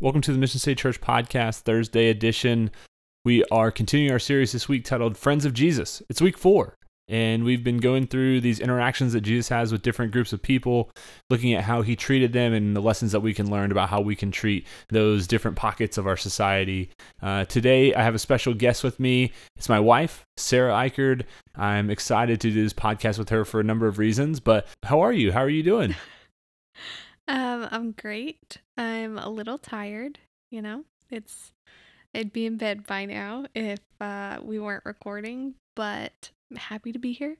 welcome to the Mission City Church Podcast Thursday edition. We are continuing our series this week titled Friends of Jesus. It's week four, and we've been going through these interactions that Jesus has with different groups of people, looking at how he treated them and the lessons that we can learn about how we can treat those different pockets of our society. Uh, today, I have a special guest with me. It's my wife, Sarah Eichert. I'm excited to do this podcast with her for a number of reasons, but how are you? How are you doing? Um, I'm great. I'm a little tired, you know. It's I'd be in bed by now if uh, we weren't recording, but I'm happy to be here.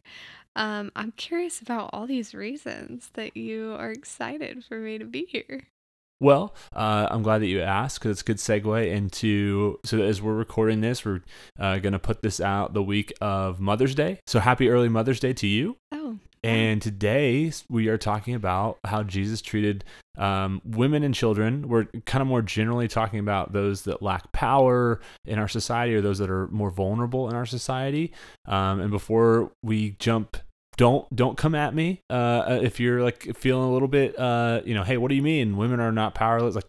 Um, I'm curious about all these reasons that you are excited for me to be here. Well, uh, I'm glad that you asked because it's a good segue into. So, as we're recording this, we're uh, going to put this out the week of Mother's Day. So, happy early Mother's Day to you. Oh, And today we are talking about how Jesus treated um, women and children. We're kind of more generally talking about those that lack power in our society or those that are more vulnerable in our society. Um, and before we jump, don't don't come at me uh, if you're like feeling a little bit, uh, you know, hey, what do you mean women are not powerless? Like,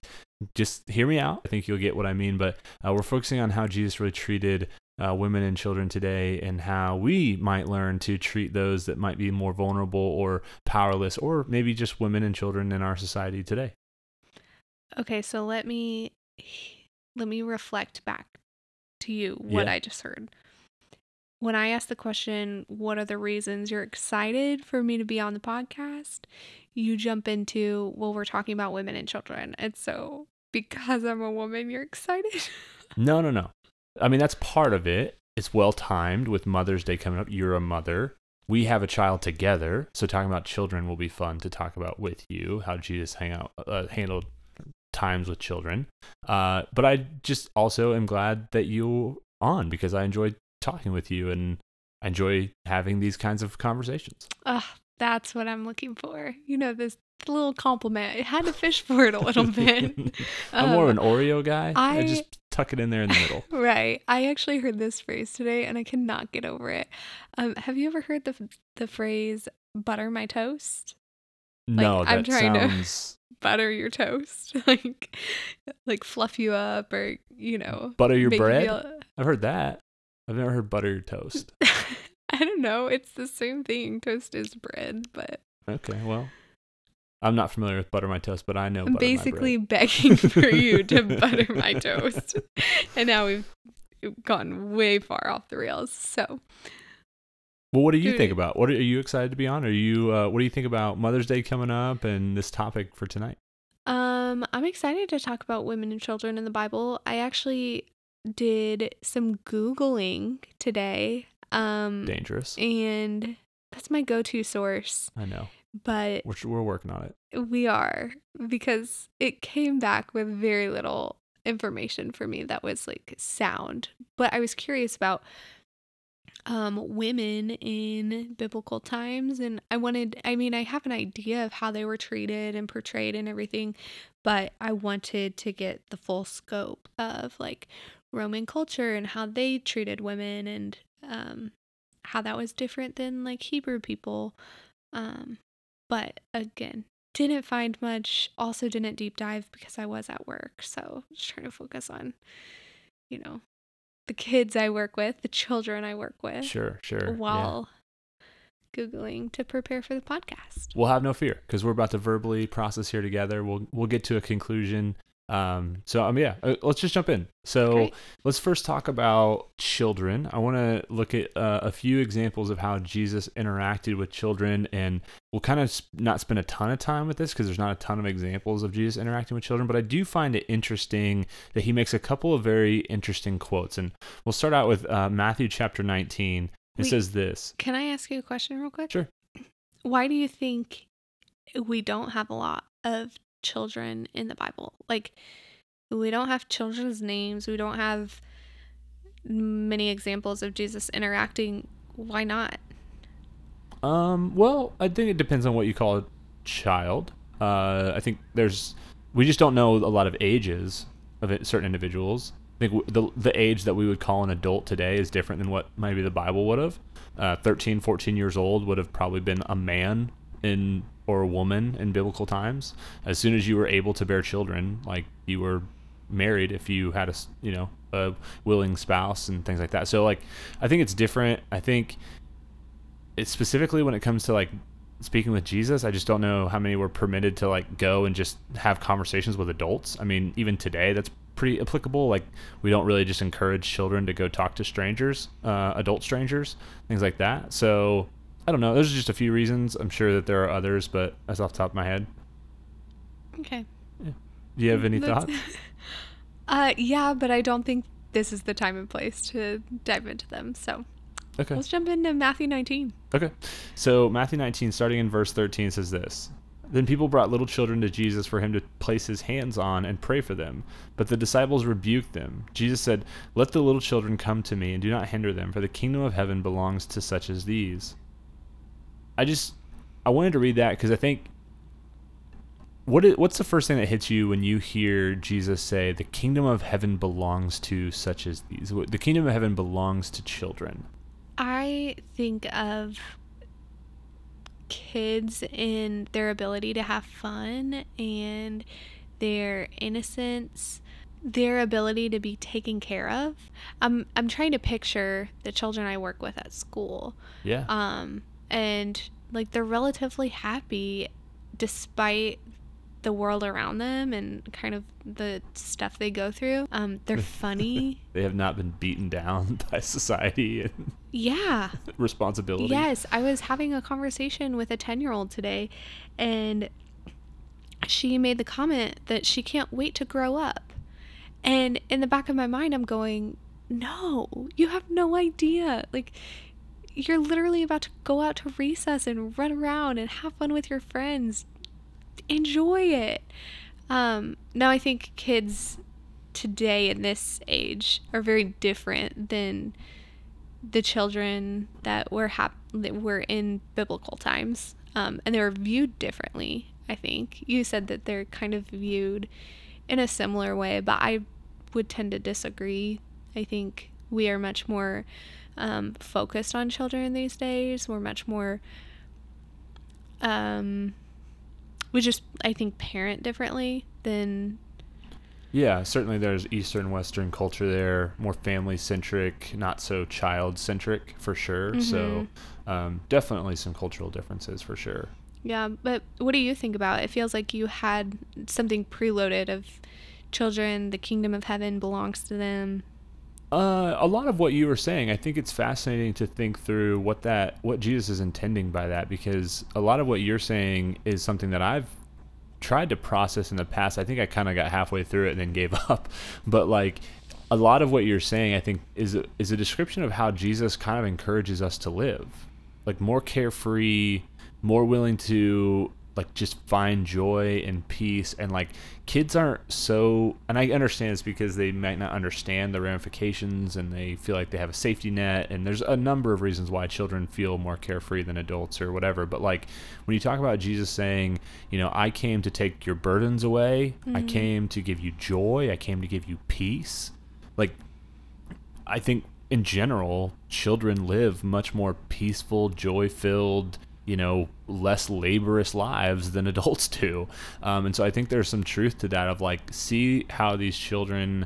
just hear me out. I think you'll get what I mean. But uh, we're focusing on how Jesus really treated uh, women and children today and how we might learn to treat those that might be more vulnerable or powerless or maybe just women and children in our society today. okay. So let me let me reflect back to you what Yeah. I just heard. When I asked the question, "What are the reasons you're excited for me to be on the podcast?" You jump into, "Well, we're talking about women and children," and so because I'm a woman, you're excited. No, no, no. I mean, that's part of it. It's well timed with Mother's Day coming up. You're a mother. We have a child together. So talking about children will be fun to talk about with you, how Jesus hang out, uh, handled times with children. Uh, but I just also am glad that you're on because I enjoy talking with you and I enjoy having these kinds of conversations. Ugh, that's what I'm looking for. You know, this little compliment. I had to fish for it a little bit. I'm more of Um, an Oreo guy. I, I- just tuck it in there in the middle. Right. I actually heard this phrase today and I cannot get over it. Um, have you ever heard the the phrase butter my toast? no, I'm that trying to- sounds Butter your toast. like like fluff you up or, you know, butter your you bread. feel- I've heard that. I've never heard butter your toast. I don't know. It's the same thing. Toast is bread, but Okay, well, I'm not familiar with butter my toast, but I know I'm basically begging for you to butter my toast. And now we've gone way far off the rails. So, Well, what do you think about? What are you excited to be on? Are you? Uh, what do you think about Mother's Day coming up and this topic for tonight? um, I'm excited to talk about women and children in the Bible. I actually did some Googling today. Um, Dangerous. and that's my go to source. I know. But We're we're working on it. we are because it came back with very little information for me that was like sound. But I was curious about um women in biblical times and I wanted I mean I have an idea of how they were treated and portrayed and everything, but I wanted to get the full scope of like Roman culture and how they treated women and um how that was different than like Hebrew people. Um but again, didn't find much. Also, didn't deep dive because I was at work. So, just trying to focus on, you know, the kids I work with, the children I work with, Sure, sure. yeah. while Googling to prepare for the podcast. We'll have no fear because we're about to verbally process here together. We'll we'll get to a conclusion. Um, so um, yeah, uh, let's just jump in. So Great. let's first talk about children. I want to look at uh, a few examples of how Jesus interacted with children, and we'll kind of s- not spend a ton of time with this because there's not a ton of examples of Jesus interacting with children. But I do find it interesting that he makes a couple of very interesting quotes, and we'll start out with uh, Matthew chapter 19. It Wait. says this. Can I ask you a question real quick? Sure. Why do you think we don't have a lot of children in the Bible? Like, we don't have children's names. We don't have many examples of Jesus interacting. Why not? Um, well, I think it depends on what you call a child. Uh, I think there's we just don't know a lot of ages of certain individuals. I think the the age that we would call an adult today is different than what maybe the Bible would have. Uh, 13, 14 years old would have probably been a man in or a woman in biblical times. As soon as you were able to bear children, like you were married if you had a you know a willing spouse and things like that. So like I think it's different. I think it's specifically when it comes to like speaking with Jesus, I just don't know how many were permitted to like go and just have conversations with adults. I mean, even today, that's pretty applicable. Like, we don't really just encourage children to go talk to strangers, uh, adult strangers, things like that. So, I don't know. Those are just a few reasons. I'm sure that there are others, but that's off the top of my head. Okay. Do you have any That's- thoughts? Uh, yeah, but I don't think this is the time and place to dive into them. So Okay. let's jump into Matthew 19. Okay. So Matthew 19, starting in verse 13, says this Then people brought little children to Jesus for him to place his hands on and pray for them. But the disciples rebuked them. Jesus said, Let the little children come to me and do not hinder them, for the kingdom of heaven belongs to such as these. I just, I wanted to read that because I think. What is, what's the first thing that hits you when you hear Jesus say, The kingdom of heaven belongs to such as these? The kingdom of heaven belongs to children. I think of kids and their ability to have fun and their innocence, their ability to be taken care of. I'm I'm trying to picture the children I work with at school. Yeah. Um and like they're relatively happy despite the world around them and kind of the stuff they go through. Um they're funny. they have not been beaten down by society and yeah. responsibility. Yes, I was having a conversation with a 10 year old today, and she made the comment that she can't wait to grow up. And in the back of my mind, I'm going, no, you have no idea. Like, you're literally about to go out to recess and run around and have fun with your friends. Enjoy it. Um, now, I think kids today in this age are very different than the children that were hap- that were in biblical times, um, and they were viewed differently. I think you said that they're kind of viewed in a similar way, but I would tend to disagree. I think we are much more um, focused on children these days. We're much more, um, we just I think parent differently than Yeah, certainly there's Eastern Western culture there, more family centric, not so child centric for sure. So, um, definitely some cultural differences for sure. Yeah, but what do you think about it? It feels like you had something preloaded of children, the kingdom of heaven belongs to them. Uh, a lot of what you were saying, I think it's fascinating to think through what that what Jesus is intending by that because a lot of what you're saying is something that I've tried to process in the past. I think I kind of got halfway through it and then gave up. But like a lot of what you're saying, I think is a, is a description of how Jesus kind of encourages us to live, like more carefree, more willing to like just find joy and peace and like kids aren't so and i understand this because they might not understand the ramifications and they feel like they have a safety net and there's a number of reasons why children feel more carefree than adults or whatever but like when you talk about jesus saying you know i came to take your burdens away. I mm-hmm. came to give you joy. I came to give you peace. Like I think in general, children live much more peaceful, joy filled, you know, less laborious lives than adults do. Um, and so I think there's some truth to that of like, see how these children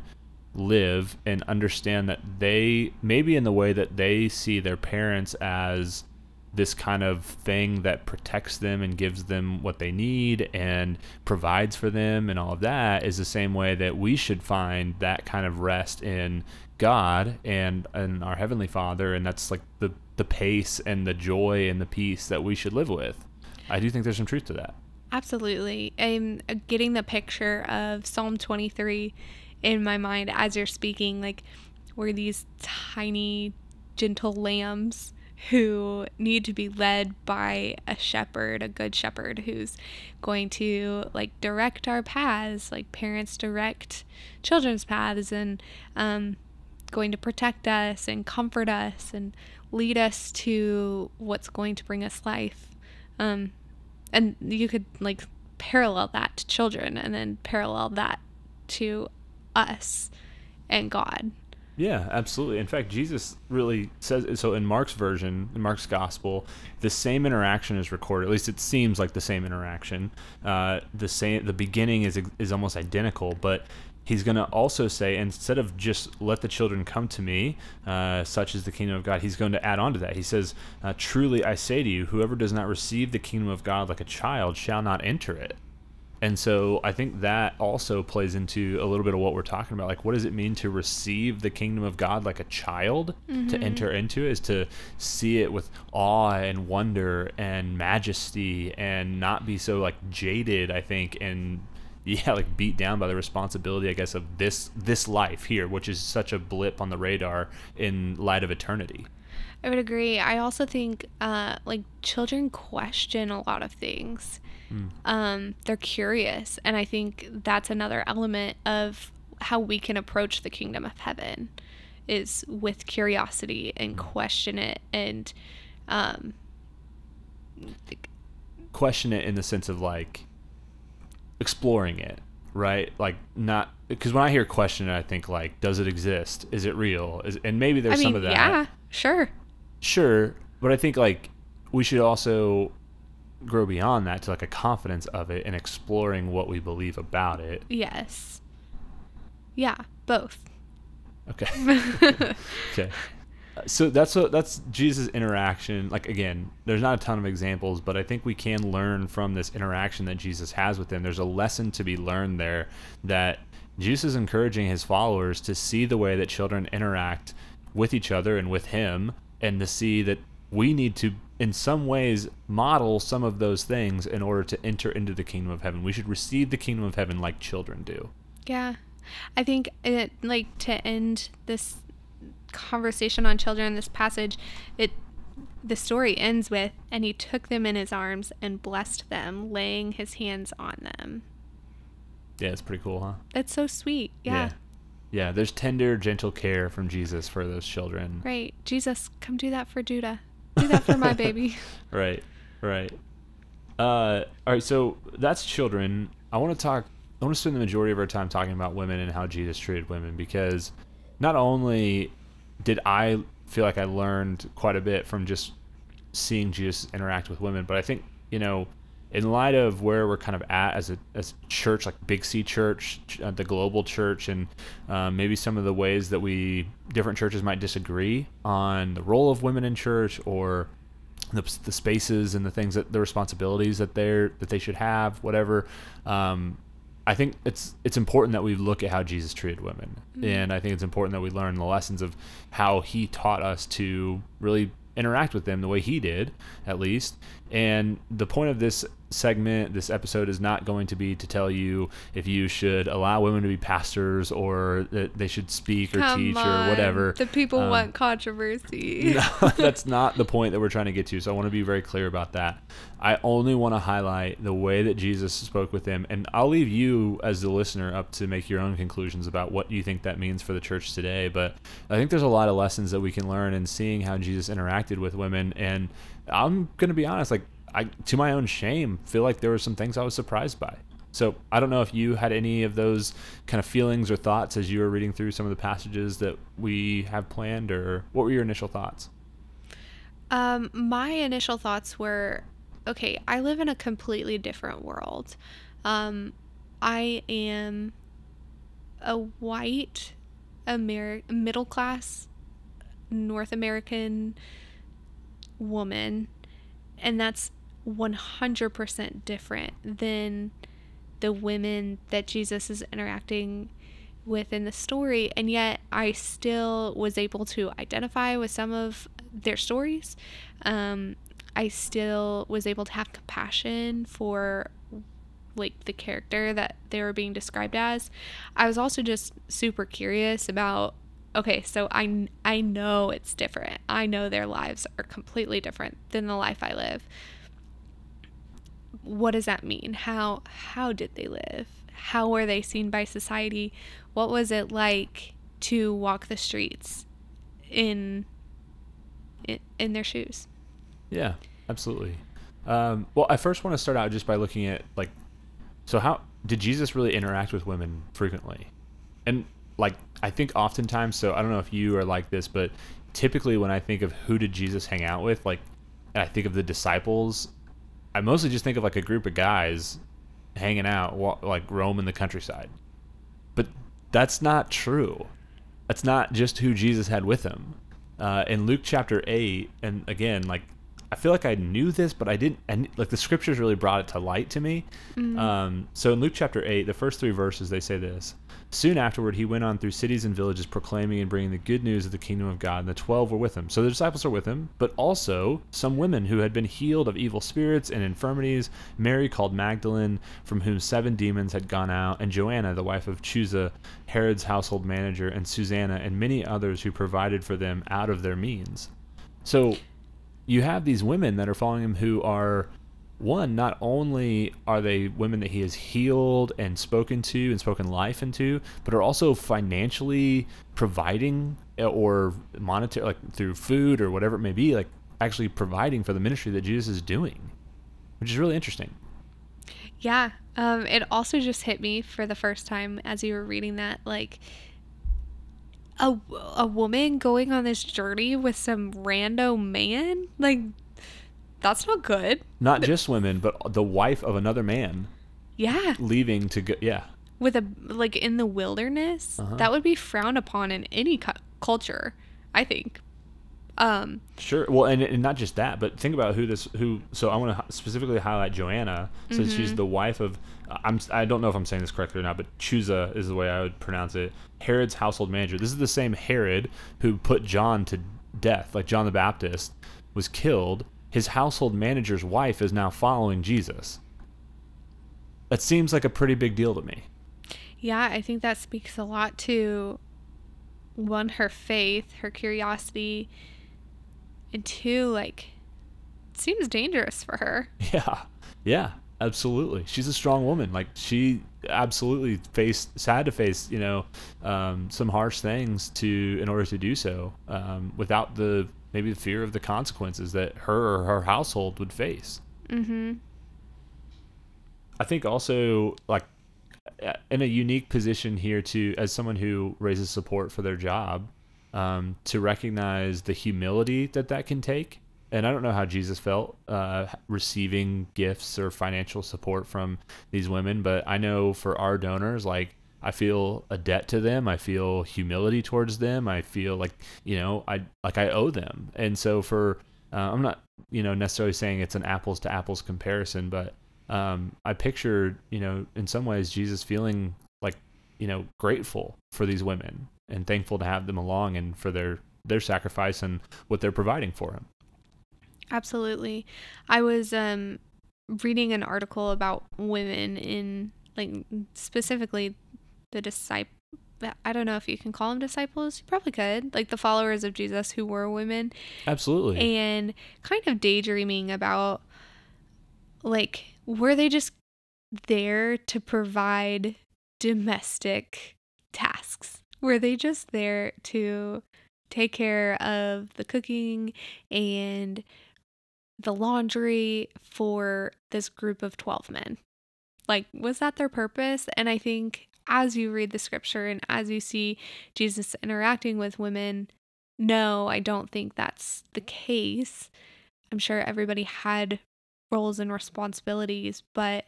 live and understand that they, maybe in the way that they see their parents as this kind of thing that protects them and gives them what they need and provides for them and all of that is the same way that we should find that kind of rest in God and and our heavenly Father and that's like the the pace and the joy and the peace that we should live with. I do think there's some truth to that. Absolutely. I'm uh, getting the picture of Psalm 23 in my mind as you're speaking. Like, we're these tiny, gentle lambs who need to be led by a shepherd, a good shepherd who's going to like direct our paths, like parents direct children's paths, and um, going to protect us and comfort us and lead us to what's going to bring us life. Um, and you could like parallel that to children and then parallel that to us and God. Yeah, absolutely. In fact, Jesus really says so in Mark's version, in Mark's gospel, the same interaction is recorded. At least it seems like the same interaction. Uh, the same, the beginning is is almost identical, but he's going to also say instead of just let the children come to me, uh, such is the kingdom of God, he's going to add on to that. He says, uh, "Truly I say to you, whoever does not receive the kingdom of God like a child shall not enter it." And so I think that also plays into a little bit of what we're talking about. Like, what does it mean to receive the kingdom of God like a child? Mm-hmm. To enter into it is to see it with awe and wonder and majesty and not be so like jaded, I think, and yeah, like beat down by the responsibility, I guess, of this this life here, which is such a blip on the radar in light of eternity. I would agree. I also think uh, like children question a lot of things. Mm. Um, they're curious, and I think that's another element of how we can approach the kingdom of heaven is with curiosity and mm. question it and um, question it in the sense of like exploring it right like not because when i hear question i think like does it exist is it real is, and maybe there's I mean, some of that yeah sure sure but i think like we should also grow beyond that to like a confidence of it and exploring what we believe about it. Yes. Yeah, both. Okay. okay. So that's what that's Jesus' interaction. Like again, there's not a ton of examples, but I think we can learn from this interaction that Jesus has with them. There's a lesson to be learned there that Jesus is encouraging his followers to see the way that children interact with each other and with him and to see that we need to in some ways model some of those things in order to enter into the kingdom of heaven. We should receive the kingdom of heaven like children do. Yeah. I think it, like to end this conversation on children in this passage it the story ends with and he took them in his arms and blessed them laying his hands on them. Yeah, it's pretty cool, huh? That's so sweet. Yeah. yeah. Yeah, there's tender, gentle care from Jesus for those children. Right. Jesus, come do that for Judah. Do that for my baby. right, right. Uh, all right, so that's children. I want to talk. I want to spend the majority of our time talking about women and how Jesus treated women because not only did I feel like I learned quite a bit from just seeing Jesus interact with women, but I think you know in light of where we're kind of at as a as church, like Big C Church, uh, the global church, and um, maybe some of the ways that we different churches might disagree on the role of women in church or the, the spaces and the things that the responsibilities that they're that they should have, whatever. Um, I think it's it's important that we look at how Jesus treated women, mm-hmm. and I think it's important that we learn the lessons of how He taught us to really interact with them the way He did, at least. And the point of this segment, this episode is not going to be to tell you if you should allow women to be pastors or that they should speak or Come teach on. or whatever. The people um, want controversy. no, that's not the point that we're trying to get to. So I want to be very clear about that. I only want to highlight the way that Jesus spoke with them. And I'll leave you as the listener up to make your own conclusions about what you think that means for the church today. But I think there's a lot of lessons that we can learn in seeing how Jesus interacted with women. And I'm going to be honest, like I, to my own shame, feel like there were some things I was surprised by. So I don't know if you had any of those kind of feelings or thoughts as you were reading through some of the passages that we have planned, or what were your initial thoughts? Um, my initial thoughts were, okay, I live in a completely different world. Um, I am a white Ameri- middle class North American woman, and that's 100% different than the women that Jesus is interacting with in the story. And yet, I still was able to identify with some of their stories. Um, I still was able to have compassion for like the character that they were being described as. I was also just super curious about okay, so I I know it's different. I know their lives are completely different than the life I live. What does that mean? How how did they live? How were they seen by society? What was it like to walk the streets in in, in their shoes? Yeah, absolutely. Um, well, I first want to start out just by looking at like, so how did Jesus really interact with women frequently? And like, I think oftentimes, so I don't know if you are like this, but typically when I think of who did Jesus hang out with, like, and I think of the disciples, I mostly just think of like a group of guys hanging out, like roaming the countryside. But that's not true. That's not just who Jesus had with him. Uh, in Luke chapter 8, and again, like, I feel like I knew this, but I didn't. And like the scriptures really brought it to light to me. Um, so in Luke chapter eight, the first three verses, they say this: Soon afterward, he went on through cities and villages, proclaiming and bringing the good news of the kingdom of God. And the twelve were with him. So the disciples are with him, but also some women who had been healed of evil spirits and infirmities. Mary called Magdalene, from whom seven demons had gone out, and Joanna, the wife of Chuza, Herod's household manager, and Susanna, and many others who provided for them out of their means. So you have these women that are following him who are one not only are they women that he has healed and spoken to and spoken life into but are also financially providing uh, or monetary like through food or whatever it may be like actually providing for the ministry that jesus is doing which is really interesting Yeah. Um, it also just hit me for the first time as you were reading that, like a, a woman going on this journey with some rando man. Like, that's not good. not just women but the wife of another man Yeah. leaving to go yeah With a, like, in the wilderness, Uh-huh. that would be frowned upon in any cu- culture, I think. Um, Sure. Well, and, and not just that, but think about who this who. So I want to specifically highlight Joanna, since she's the wife of. I'm. I don't know if I'm saying this correctly or not, but Chusa is the way I would pronounce it. Herod's household manager. This is the same Herod who put John to death, like John the Baptist was killed. His household manager's wife is now following Jesus. That seems like a pretty big deal to me. yeah, I think that speaks a lot to one, her faith, her curiosity, and two, like, it seems dangerous for her. Yeah, yeah, absolutely. She's a strong woman. Like she absolutely faced, had to face, you know, um, some harsh things to in order to do so, um, without the maybe the fear of the consequences that her or her household would face. Mm-hmm. I think also like uh, in a unique position here to as someone who raises support for their job um, to recognize the humility that that can take and i don't know how jesus felt uh, receiving gifts or financial support from these women but i know for our donors like i feel a debt to them i feel humility towards them i feel like you know i like i owe them and so for uh, i'm not you know necessarily saying it's an apples to apples comparison but um, I pictured, you know, in some ways, Jesus feeling like, you know, grateful for these women and thankful to have them along and for their their sacrifice and what they're providing for him. Absolutely. I was um reading an article about women in like specifically the disciple I don't know if you can call them disciples. You probably could. Like the followers of Jesus who were women Absolutely. and kind of daydreaming about like were they just there to provide domestic tasks? Were they just there to take care of the cooking and the laundry for this group of 12 men? Like, was that their purpose? And I think as you read the scripture and as you see Jesus interacting with women, no, I don't think that's the case. I'm sure everybody had roles and responsibilities, but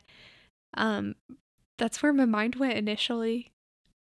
um that's where my mind went initially.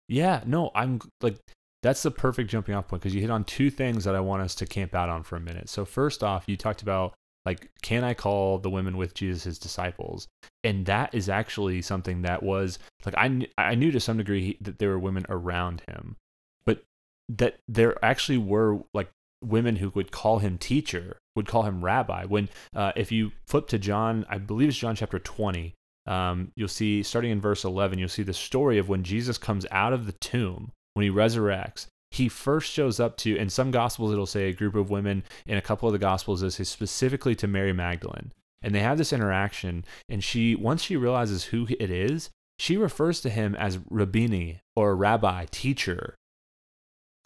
yeah, no, I'm like that's the perfect jumping off point because you hit on two things that I want us to camp out on for a minute. So first off, you talked about like can I call the women with Jesus his disciples? And that is actually something that was like I kn- I knew to some degree he, that there were women around him, but that there actually were like women who would call him teacher, would call him rabbi. When uh, if you flip to John, I believe it's John chapter 20, um, you'll see starting in verse 11, you'll see the story of when Jesus comes out of the tomb, when he resurrects, he first shows up to in some gospels it'll say a group of women in a couple of the gospels it says specifically to mary magdalene. And they have this interaction and she once she realizes who it is she refers to him as rabboni or rabbi teacher.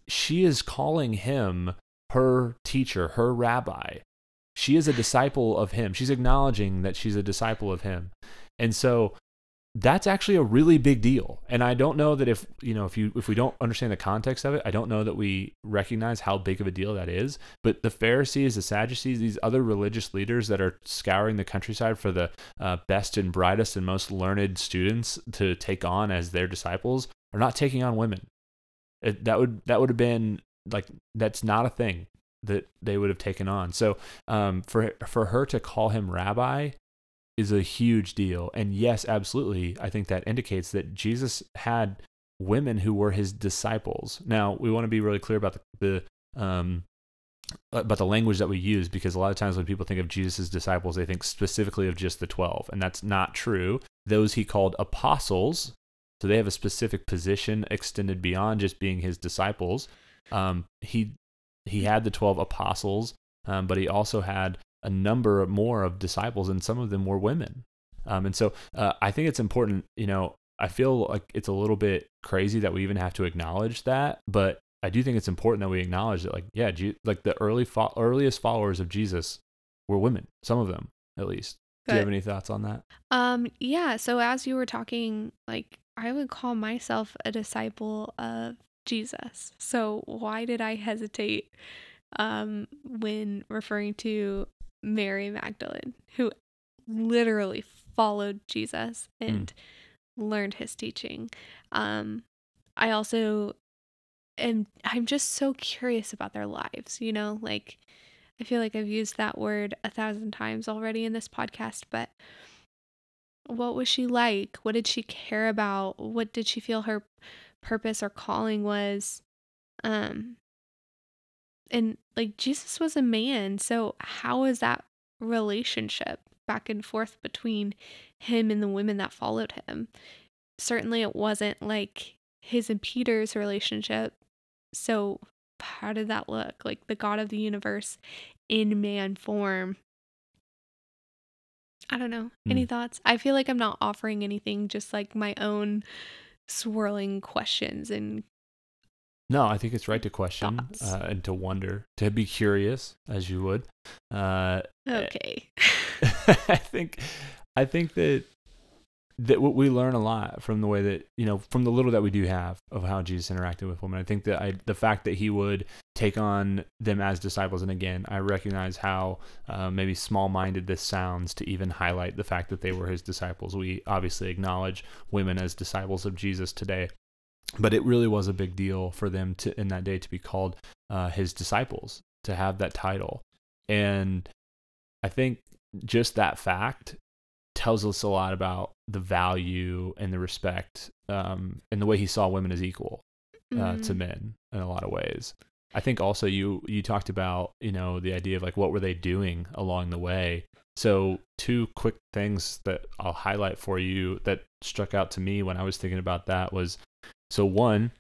She is calling him her teacher her rabbi. She is a disciple of him. She's acknowledging that she's a disciple of him. And so that's actually a really big deal. And i don't know that if you know if you if we don't understand the context of it i don't know that we recognize how big of a deal that is. But the pharisees the sadducees these other religious leaders that are scouring the countryside for the uh, best and brightest and most learned students to take on as their disciples are not taking on women. It, that would that would have been like that's not a thing that they would have taken on. So um, for for her to call him rabbi is a huge deal. And yes, absolutely, I think that indicates that Jesus had women who were his disciples. Now, we want to be really clear about the, the um, about the language that we use because a lot of times when people think of Jesus' disciples, they think specifically of just the 12, and that's not true. Those he called apostles, so they have a specific position extended beyond just being his disciples. Um, he he had the 12 apostles, um, but he also had a number more of disciples, and some of them were women. Um, and so uh, I think it's important. You know, I feel like it's a little bit crazy that we even have to acknowledge that, but I do think it's important that we acknowledge that, like, yeah, like the early fo- earliest followers of Jesus were women. Some of them, at least. Do you have any thoughts on that? Um, yeah. So as you were talking, like I would call myself a disciple of Jesus. So why did I hesitate um when referring to Mary Magdalene, who literally followed Jesus and mm. learned his teaching. Um, I also am, I'm just so curious about their lives, you know, like I feel like I've used that word a thousand times already in this podcast, but what was she like? What did she care about? What did she feel her purpose or calling was? Um, and like Jesus was a man, so how is that relationship back and forth between him and the women that followed him? Certainly it wasn't like his and Peter's relationship. So how did that look? Like the God of the universe in man form. I don't know. Any mm. thoughts? I feel like I'm not offering anything, just like my own swirling questions and no, I think it's right to question uh, and to wonder, to be curious, as you would. Uh, okay. I think, I think that that we learn a lot from the way that you know from the little that we do have of how Jesus interacted with women. I think that I the fact that he would take on them as disciples, and again, I recognize how uh, maybe small-minded this sounds to even highlight the fact that they were his disciples. We obviously acknowledge women as disciples of Jesus today, but it really was a big deal for them to in that day to be called uh, his disciples to have that title. And i think just that fact tells us a lot about the value and the respect um, and the way he saw women as equal uh, mm-hmm. to men in a lot of ways. I think also you you talked about you know the idea of like what were they doing along the way. So two quick things that i'll highlight for you that struck out to me when i was thinking about that was so one,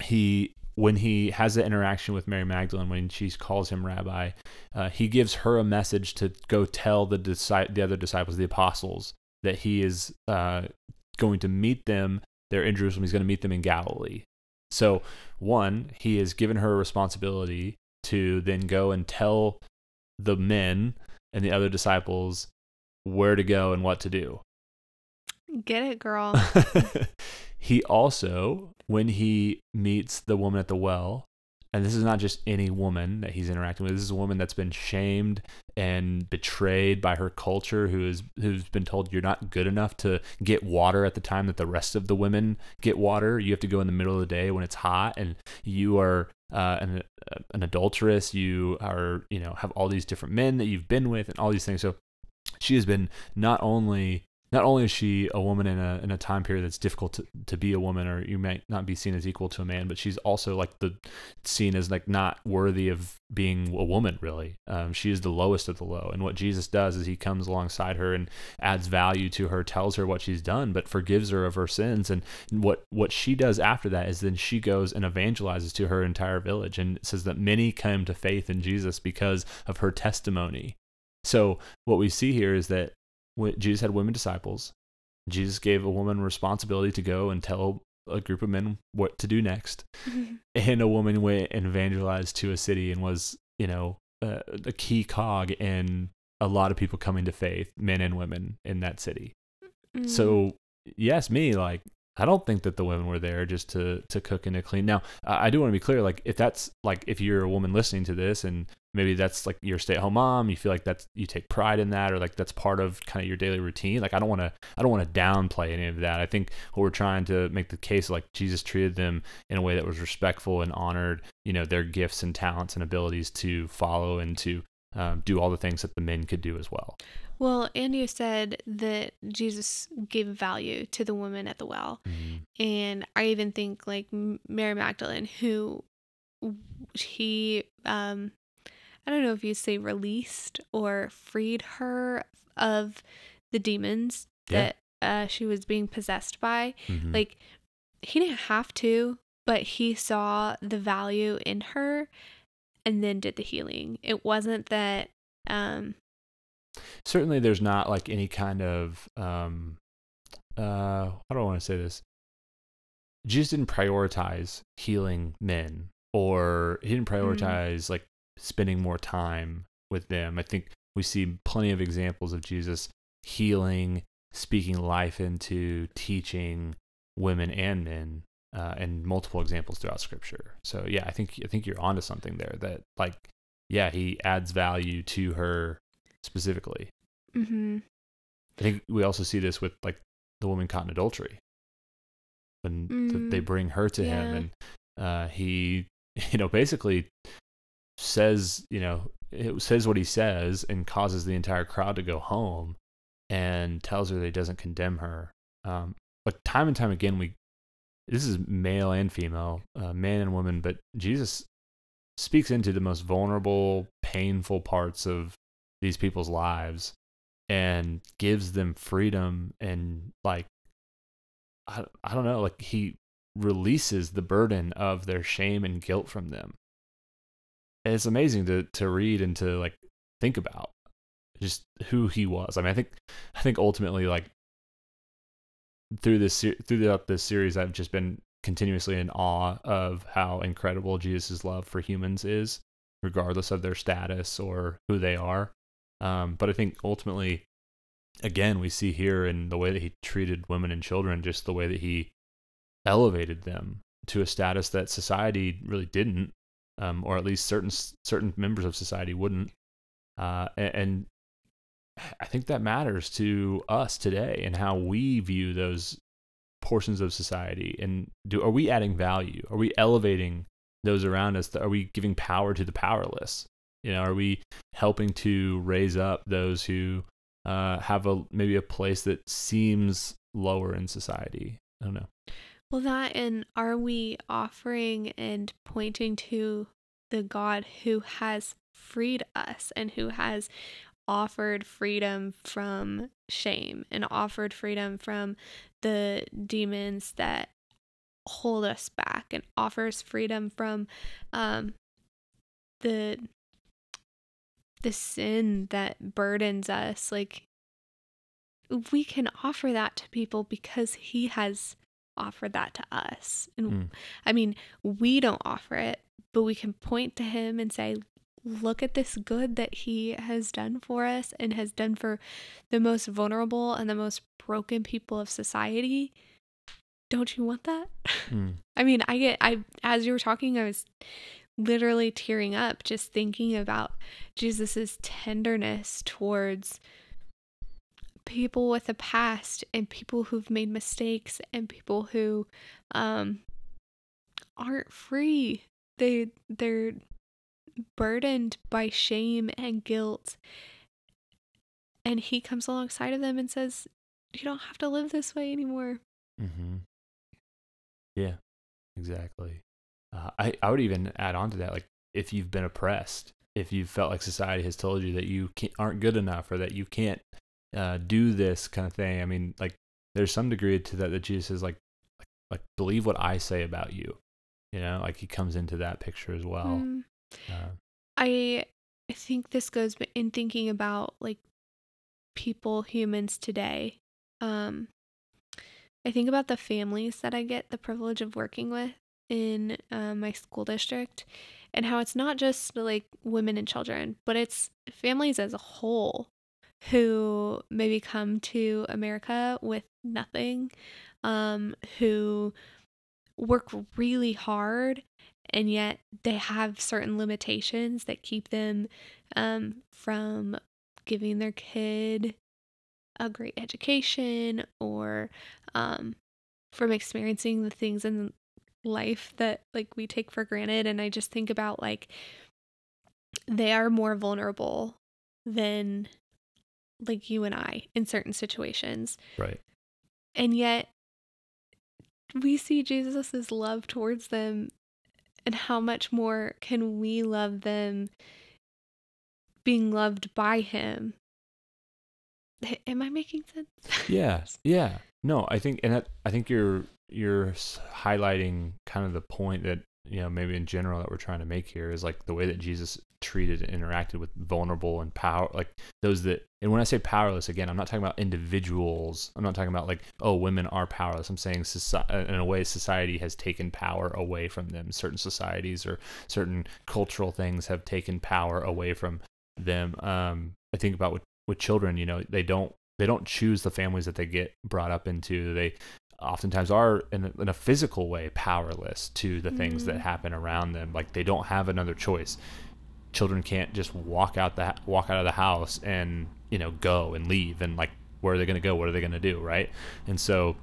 he when he has the interaction with Mary Magdalene when she calls him rabbi, uh, he gives her a message to go tell the disi- the other disciples, the apostles, that he is uh, going to meet them there in Jerusalem. He's going to meet them in Galilee. So one, he has given her a responsibility to then go and tell the men and the other disciples where to go and what to do. Get it, girl. he also, when he meets the woman at the well, and this is not just any woman that he's interacting with. This is a woman that's been shamed and betrayed by her culture, who is who's been told you're not good enough to get water at the time that the rest of the women get water. You have to go in the middle of the day when it's hot, and you are uh, an an adulteress. You are you know have all these different men that you've been with, and all these things. So she has been not only not only is she a woman in a in a time period that's difficult to, to be a woman or you might not be seen as equal to a man, but she's also like the seen as like not worthy of being a woman really. Um, she is the lowest of the low. And what Jesus does is he comes alongside her and adds value to her, tells her what she's done, but forgives her of her sins. And what what she does after that is then she goes and evangelizes to her entire village and says that many come to faith in Jesus because of her testimony. So what we see here is that Jesus had women disciples. Jesus gave a woman responsibility to go and tell a group of men what to do next. and a woman went and evangelized to a city and was, you know, uh, a key cog in a lot of people coming to faith, men and women in that city. Mm. So, yes, me, like, I don't think that the women were there just to to cook and to clean. Now, I do want to be clear, like, if that's like if you're a woman listening to this and maybe that's like your stay-at-home mom you feel like that's you take pride in that or like that's part of kind of your daily routine like i don't want to i don't want to downplay any of that i think what we're trying to make the case like jesus treated them in a way that was respectful and honored you know their gifts and talents and abilities to follow and to um, do all the things that the men could do as well well, and you said that Jesus gave value to the woman at the well. Mm-hmm. And I even think like Mary Magdalene, who he um, I don't know if you say released or freed her of the demons yeah. that uh, she was being possessed by. Mm-hmm. Like, he didn't have to, but he saw the value in her and then did the healing. It wasn't that. Um, Certainly, there's not like any kind of. Um, uh, how do I want to say this? Jesus didn't prioritize healing men or he didn't mm. prioritize mm. like spending more time with them. I think we see plenty of examples of Jesus healing, speaking life into, teaching women and men, uh, and multiple examples throughout Scripture. So yeah, I think I think you're onto something there. That like, yeah, he adds value to her specifically. Mm-hmm. I think we also see this with like the woman caught in adultery when mm, they bring her to yeah. him and uh, he you know basically says, you know, it says what he says and causes the entire crowd to go home and tells her that he doesn't condemn her. Um, but time and time again, we this is male and female, uh, man and woman, but Jesus speaks into the most vulnerable, painful parts of these people's lives and gives them freedom and like I, I don't know, like he releases the burden of their shame and guilt from them and it's amazing to to read and to like think about just who he was. I mean, I think I think ultimately like through this throughout this series, I've just been continuously in awe of how incredible Jesus' love for humans is, regardless of their status or who they are. Um, but I think ultimately, again, we see here in the way that he treated women and children, just the way that he elevated them to a status that society really didn't um, or at least certain certain members of society wouldn't. Uh, and, I think that matters to us today and how we view those portions of society. And do are we adding value? Are we elevating those around us? Are we giving power to the powerless? You know, are we helping to raise up those who uh, have a maybe a place that seems lower in society? I don't know. Well, that and are we offering and pointing to the God who has freed us and who has offered freedom from shame and offered freedom from the demons that hold us back and offers freedom from um, the the sin that burdens us like we can offer that to people because he has offer that to us. And mm. I mean, we don't offer it, but we can point to him and say, look at this good that he has done for us and has done for the most vulnerable and the most broken people of society. Don't you want that? Mm. I mean, I get, I, as you were talking, I was literally tearing up just thinking about Jesus's tenderness towards people with a past and people who've made mistakes and people who um aren't free. They they're burdened by shame and guilt. And he comes alongside of them and says, you don't have to live this way anymore. Mm-hmm. Yeah, exactly. Uh, I I would even add on to that, like if you've been oppressed, if you've felt like society has told you that you aren't good enough or that you can't uh, do this kind of thing. I mean, like there's some degree to that that Jesus is like, like, like believe what I say about you. You know, like he comes into that picture as well. Mm. Uh, I I think this goes in thinking about like people, humans today. Um, I think about the families that I get the privilege of working with in uh, my school district, and how it's not just like women and children, but it's families as a whole who maybe come to America with nothing, um, who work really hard and yet they have certain limitations that keep them um, from giving their kid a great education or um, from experiencing the things in life that like we take for granted. And i just think about like they are more vulnerable than like you and i in certain situations right. and yet we see Jesus's love towards them and how much more can we love them being loved by him. Am I making sense? Yeah. Yeah. No, I think, and that, I think you're you're highlighting kind of the point that you know maybe in general that we're trying to make here is like the way that Jesus treated and interacted with vulnerable and power like those that and when I say powerless again I'm not talking about individuals. I'm not talking about like oh women are powerless. I'm saying soci- in a way society has taken power away from them. Certain societies or certain cultural things have taken power away from them. Um I think about with with children you know they don't they don't choose the families that they get brought up into. They oftentimes are in a, in a physical way powerless to the things that Mm. happen around them. Like they don't have another choice. Children can't just walk out the walk out of the house and you know go and leave. And like where are they going to go? What are they going to do? Right? And so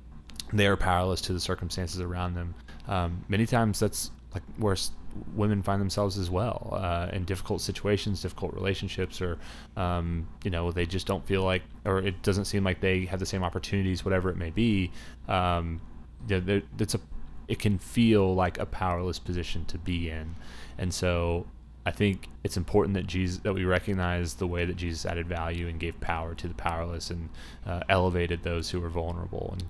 they are powerless to the circumstances around them. Um, many times that's like where women find themselves as well uh, in difficult situations difficult relationships or um, you know they just don't feel like or it doesn't seem like they have the same opportunities whatever it may be um, there- a it can feel like a powerless position to be in and so I think it's important that Jesus that we recognize the way that Jesus added value and gave power to the powerless and uh, elevated those who were vulnerable and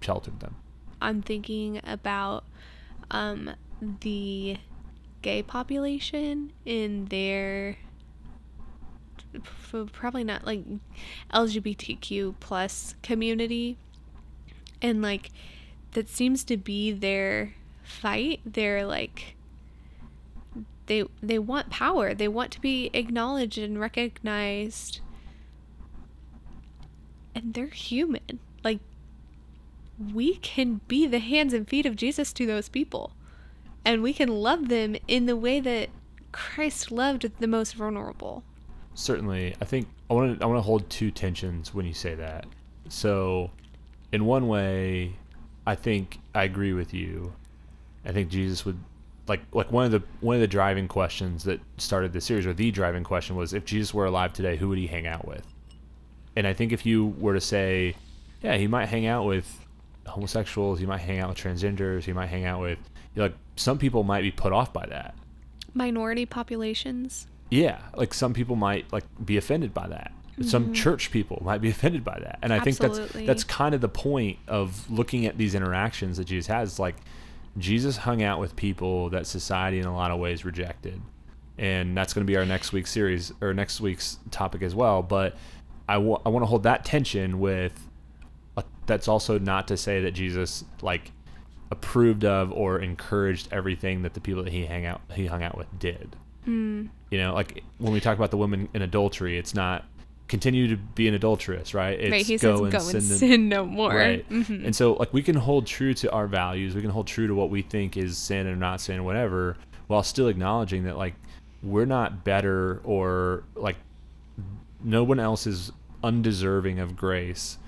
sheltered them. I'm thinking about um, the gay population in their probably not like LGBTQ plus community, and like that seems to be their fight. They're like they they want power. They want to be acknowledged and recognized. And they're human. Like we can be the hands and feet of Jesus to those people. And we can love them in the way that Christ loved the most vulnerable. Certainly, I think I want to I want to hold two tensions when you say that. So, in one way, I think I agree with you. I think Jesus would like like one of the one of the driving questions that started the series or the driving question was if Jesus were alive today, who would he hang out with? And I think if you were to say, yeah, he might hang out with homosexuals, he might hang out with transgenders, he might hang out with like some people might be put off by that. Minority populations. Yeah, like some people might like be offended by that. Some Mhm. church people might be offended by that. And I think that's that's kind of the point of looking at these interactions that Jesus has like Jesus hung out with people that society in a lot of ways rejected. And that's going to be our next week's series or next week's topic as well, but I I want to hold that tension with uh, that's also not to say that Jesus like approved of or encouraged everything that the people that he hang out he hung out with did. Mm. You know, like when we talk about the woman in adultery, it's not continue to be an adulteress, right? It's right. He go says, and go sin and sin no more. Right. Mhm. And so, like, we can hold true to our values. We can hold true to what we think is sin or not sin whatever, while still acknowledging that, like, we're not better or, like, no one else is undeserving of grace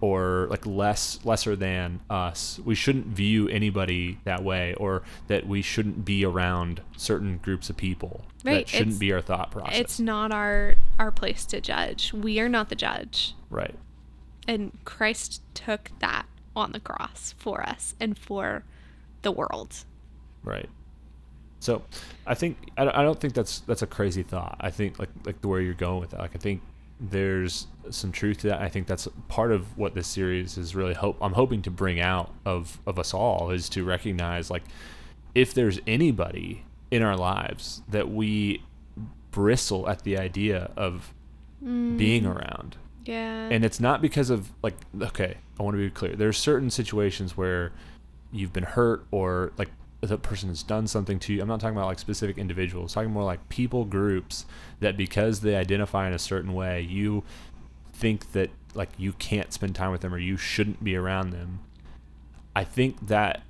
or like less lesser than us we shouldn't view anybody that way or that we shouldn't be around certain groups of people Right, that shouldn't it's- be our thought process it's not our our place to judge. We are not the judge. right And Christ took that on the cross for us and for the world. Right. So, I think I don't- I don't think that's that's a crazy thought. I think like like the way you're going with that. Like I think there's some truth to that. I think that's part of what this series is really hope I'm hoping to bring out of of us all is to recognize like if there's anybody in our lives that we bristle at the idea of mm. being around Yeah. and it's not because of like okay i want to be clear there's certain situations where you've been hurt or like the person has done something to you i'm not talking about like specific individuals talking more like people groups that because they identify in a certain way you think that like you can't spend time with them or you shouldn't be around them. I think that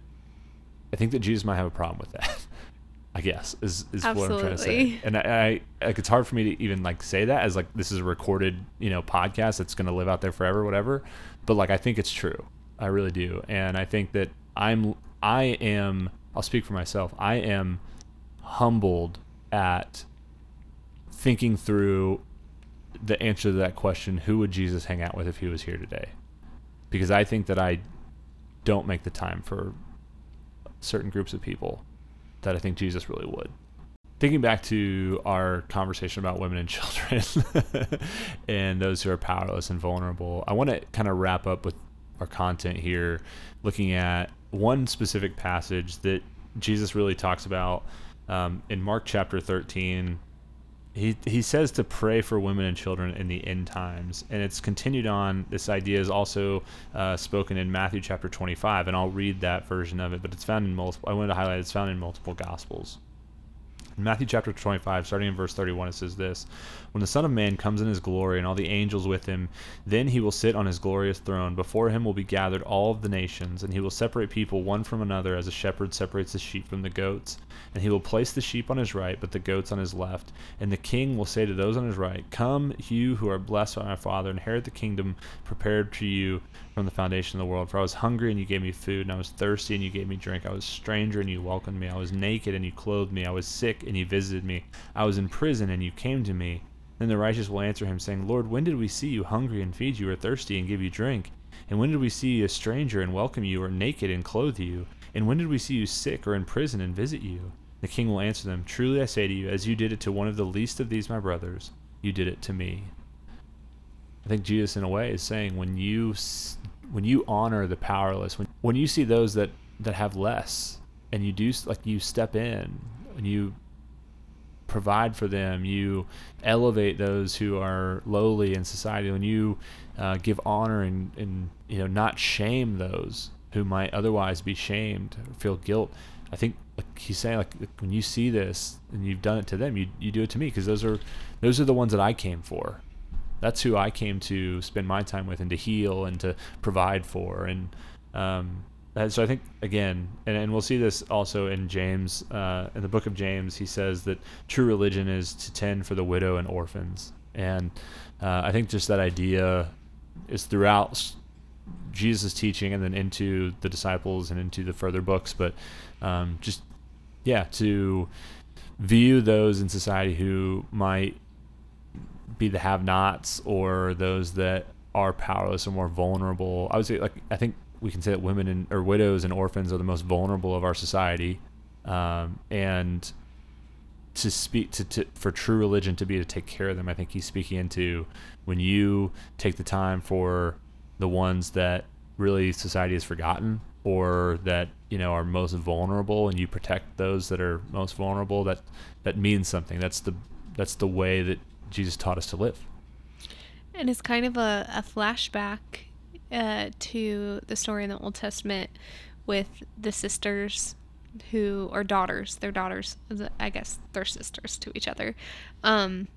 i think that jesus might have a problem with that i guess is is what i'm trying to say. And I, I like it's hard for me to even like say that as like this is a recorded you know podcast that's going to live out there forever whatever. But like i think it's true. I really do. And i think that i'm i am i'll speak for myself. I am humbled at thinking through the answer to that question who would jesus hang out with if he was here today? Because i think that i don't make the time for certain groups of people that i think jesus really would. Thinking back to our conversation about women and children and those who are powerless and vulnerable, I want to kind of wrap up with our content here, looking at one specific passage that Jesus really talks about um, in Mark chapter 13. He, he says to pray for women and children in the end times, and it's continued on. This idea is also uh, spoken in Matthew chapter 25, and I'll read that version of it, but it's found in multiple. I wanted to highlight it's found in multiple gospels. In Matthew chapter 25, starting in verse 31, it says this When the Son of Man comes in his glory and all the angels with him, then he will sit on his glorious throne. Before him will be gathered all of the nations, and he will separate people one from another as a shepherd separates the sheep from the goats. And he will place the sheep on his right, but the goats on his left. And the king will say to those on his right, Come, you who are blessed by my Father, inherit the kingdom prepared for you from the foundation of the world. For I was hungry, and you gave me food, and I was thirsty, and you gave me drink. I was a stranger, and you welcomed me. I was naked, and you clothed me. I was sick, and you visited me. I was in prison, and you came to me. Then the righteous will answer him, saying, Lord, when did we see you hungry and feed you, or thirsty and give you drink? And when did we see you a stranger and welcome you, or naked and clothe you? And when did we see you sick or in prison and visit you? The king will answer them, Truly I say to you, as you did it to one of the least of these my brothers, you did it to me. I think Jesus, in a way, is saying when you when you honor the powerless, when when you see those that that have less, and you do like you step in and you provide for them, you elevate those who are lowly in society, when you uh, give honor and and you know not shame those who might otherwise be shamed or feel guilt. I think like he's saying like when you see this and you've done it to them, you you do it to me because those are those are the ones that I came for that's who I came to spend my time with and to heal and to provide for. And, um, and so I think again, and, and we'll see this also in James, uh, in the book of James, he says that true religion is to tend for the widow and orphans. And uh, I think just that idea is throughout Jesus' teaching and then into the disciples and into the further books. But um, just, yeah, to view those in society who might be the have-nots or those that are powerless or more vulnerable. I would say, like, I think we can say that women and or widows and orphans are the most vulnerable of our society, um, and to speak to, to for true religion to be to take care of them. I think he's speaking into when you take the time for the ones that really society has forgotten or that you know are most vulnerable and you protect those that are most vulnerable that that means something that's the that's the way that jesus taught us to live And it's kind of a, a flashback uh, to the story in the Old Testament with the sisters who, are daughters, their daughters, I guess they're sisters to each other. Um,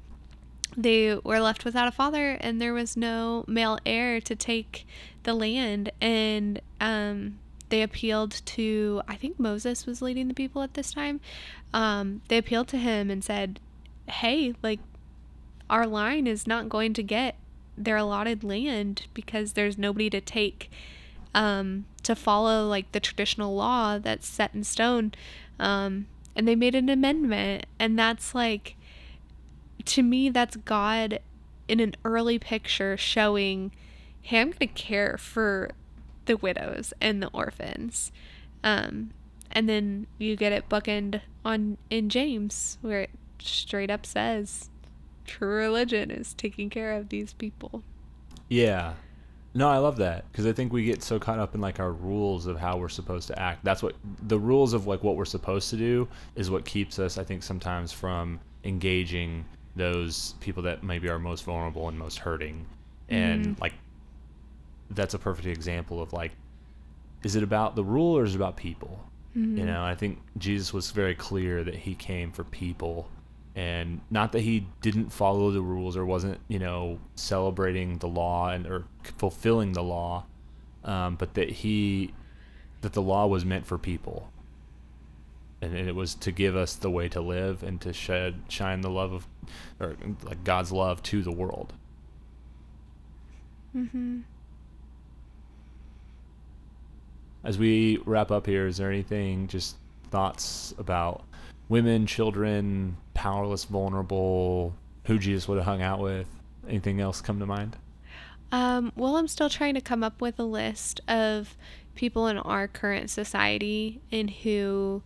they were left without a father, and there was no male heir to take the land. And um, they appealed to, I think Moses was leading the people at this time. Um, they appealed to him and said, Hey, like, our line is not going to get their allotted land because there's nobody to take um, to follow like the traditional law that's set in stone. Um, and they made an amendment, and that's like, to me, that's God in an early picture showing hey, I'm to care for the widows and the orphans. Um, and then you get it bookend on in James where it straight up says true religion is taking care of these people. Yeah. No, I love that because I think we get so caught up in like our rules of how we're supposed to act. That's what the rules of like what we're supposed to do is what keeps us, I think, sometimes from engaging those people that maybe are most vulnerable and most hurting. And Mhm. like, that's a perfect example of like, is it about the rule or is it about people? Mhm. You know, I think Jesus was very clear that he came for people and not that he didn't follow the rules or wasn't, you know, celebrating the law and or fulfilling the law, um, but that he that the law was meant for people. And, and it was to give us the way to live and to shed shine the love of or like God's love to the world. Mhm. As we wrap up here, is there anything just thoughts about women, children, powerless, vulnerable, who Jesus would have hung out with? Anything else come to mind? Um, well, I'm still trying to come up with a list of people in our current society and who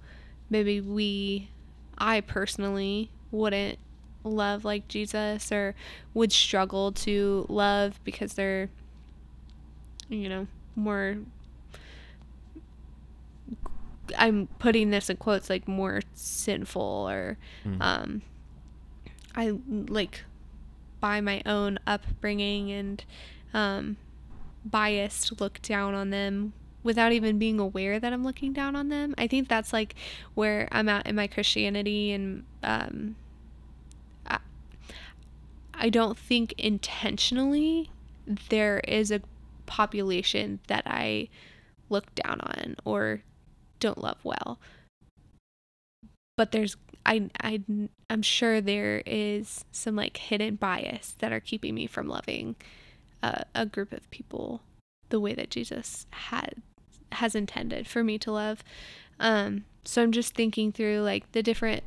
maybe we, I personally, wouldn't love like Jesus or would struggle to love because they're, you know, more. I'm putting this in quotes like more sinful or Mm. um I like by my own upbringing and um biased look down on them without even being aware that I'm looking down on them. I think that's like where I'm at in my Christianity and um I, I don't think intentionally there is a population that I look down on or don't love well. But there's I I I'm sure there is some like hidden bias that are keeping me from loving a, a group of people the way that Jesus had has intended for me to love. Um, so I'm just thinking through like the different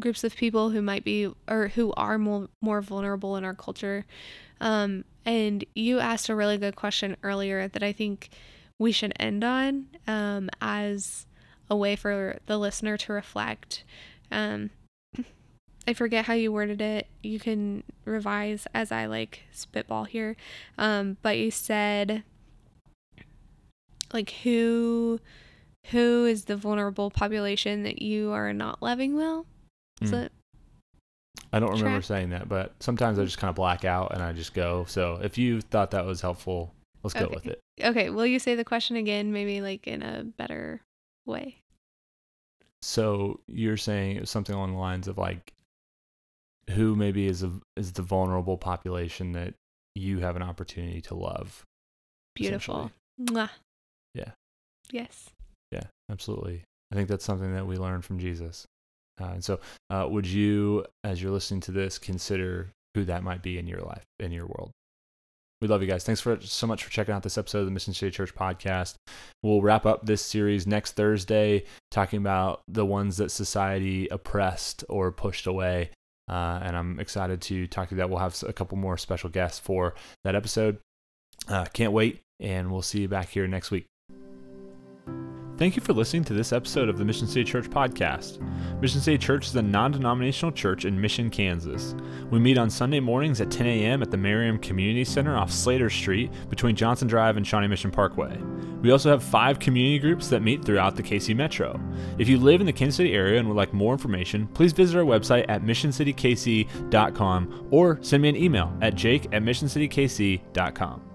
groups of people who might be or who are more more vulnerable in our culture. Um, and you asked a really good question earlier that I think we should end on um, as a way for the listener to reflect. Um, I forget how you worded it. You can revise as I like spitball here. Um, but you said like who who is the vulnerable population that you are not loving well? Is Mm. it I don't remember track? saying that, but sometimes I just kind of black out and I just go. So if you thought that was helpful, let's go with it. okay? Will you say the question again, maybe like in a better way? So you're saying it was something along the lines of like, who maybe is a, is the vulnerable population that you have an opportunity to love? Beautiful. Mwah. Yeah. Yes. Yeah, absolutely. I think that's something that we learn from Jesus. Uh, and so, uh, would you, as you're listening to this, consider who that might be in your life, in your world? We love you guys. Thanks for so much for checking out this episode of the Mission City Church podcast. We'll wrap up this series next Thursday, talking about the ones that society oppressed or pushed away. Uh, and I'm excited to talk to that. We'll have a couple more special guests for that episode. Uh, can't wait, and we'll see you back here next week. Thank you for listening to this episode of the Mission City Church podcast. Mission City Church is a non denominational church in Mission, Kansas. We meet on Sunday mornings at 10 a.m. at the Merriam Community Center off Slater Street between Johnson Drive and Shawnee Mission Parkway. We also have five community groups that meet throughout the KC Metro. If you live in the Kansas City area and would like more information, please visit our website at missioncitykc.com or send me an email at jake at missioncitykc.com.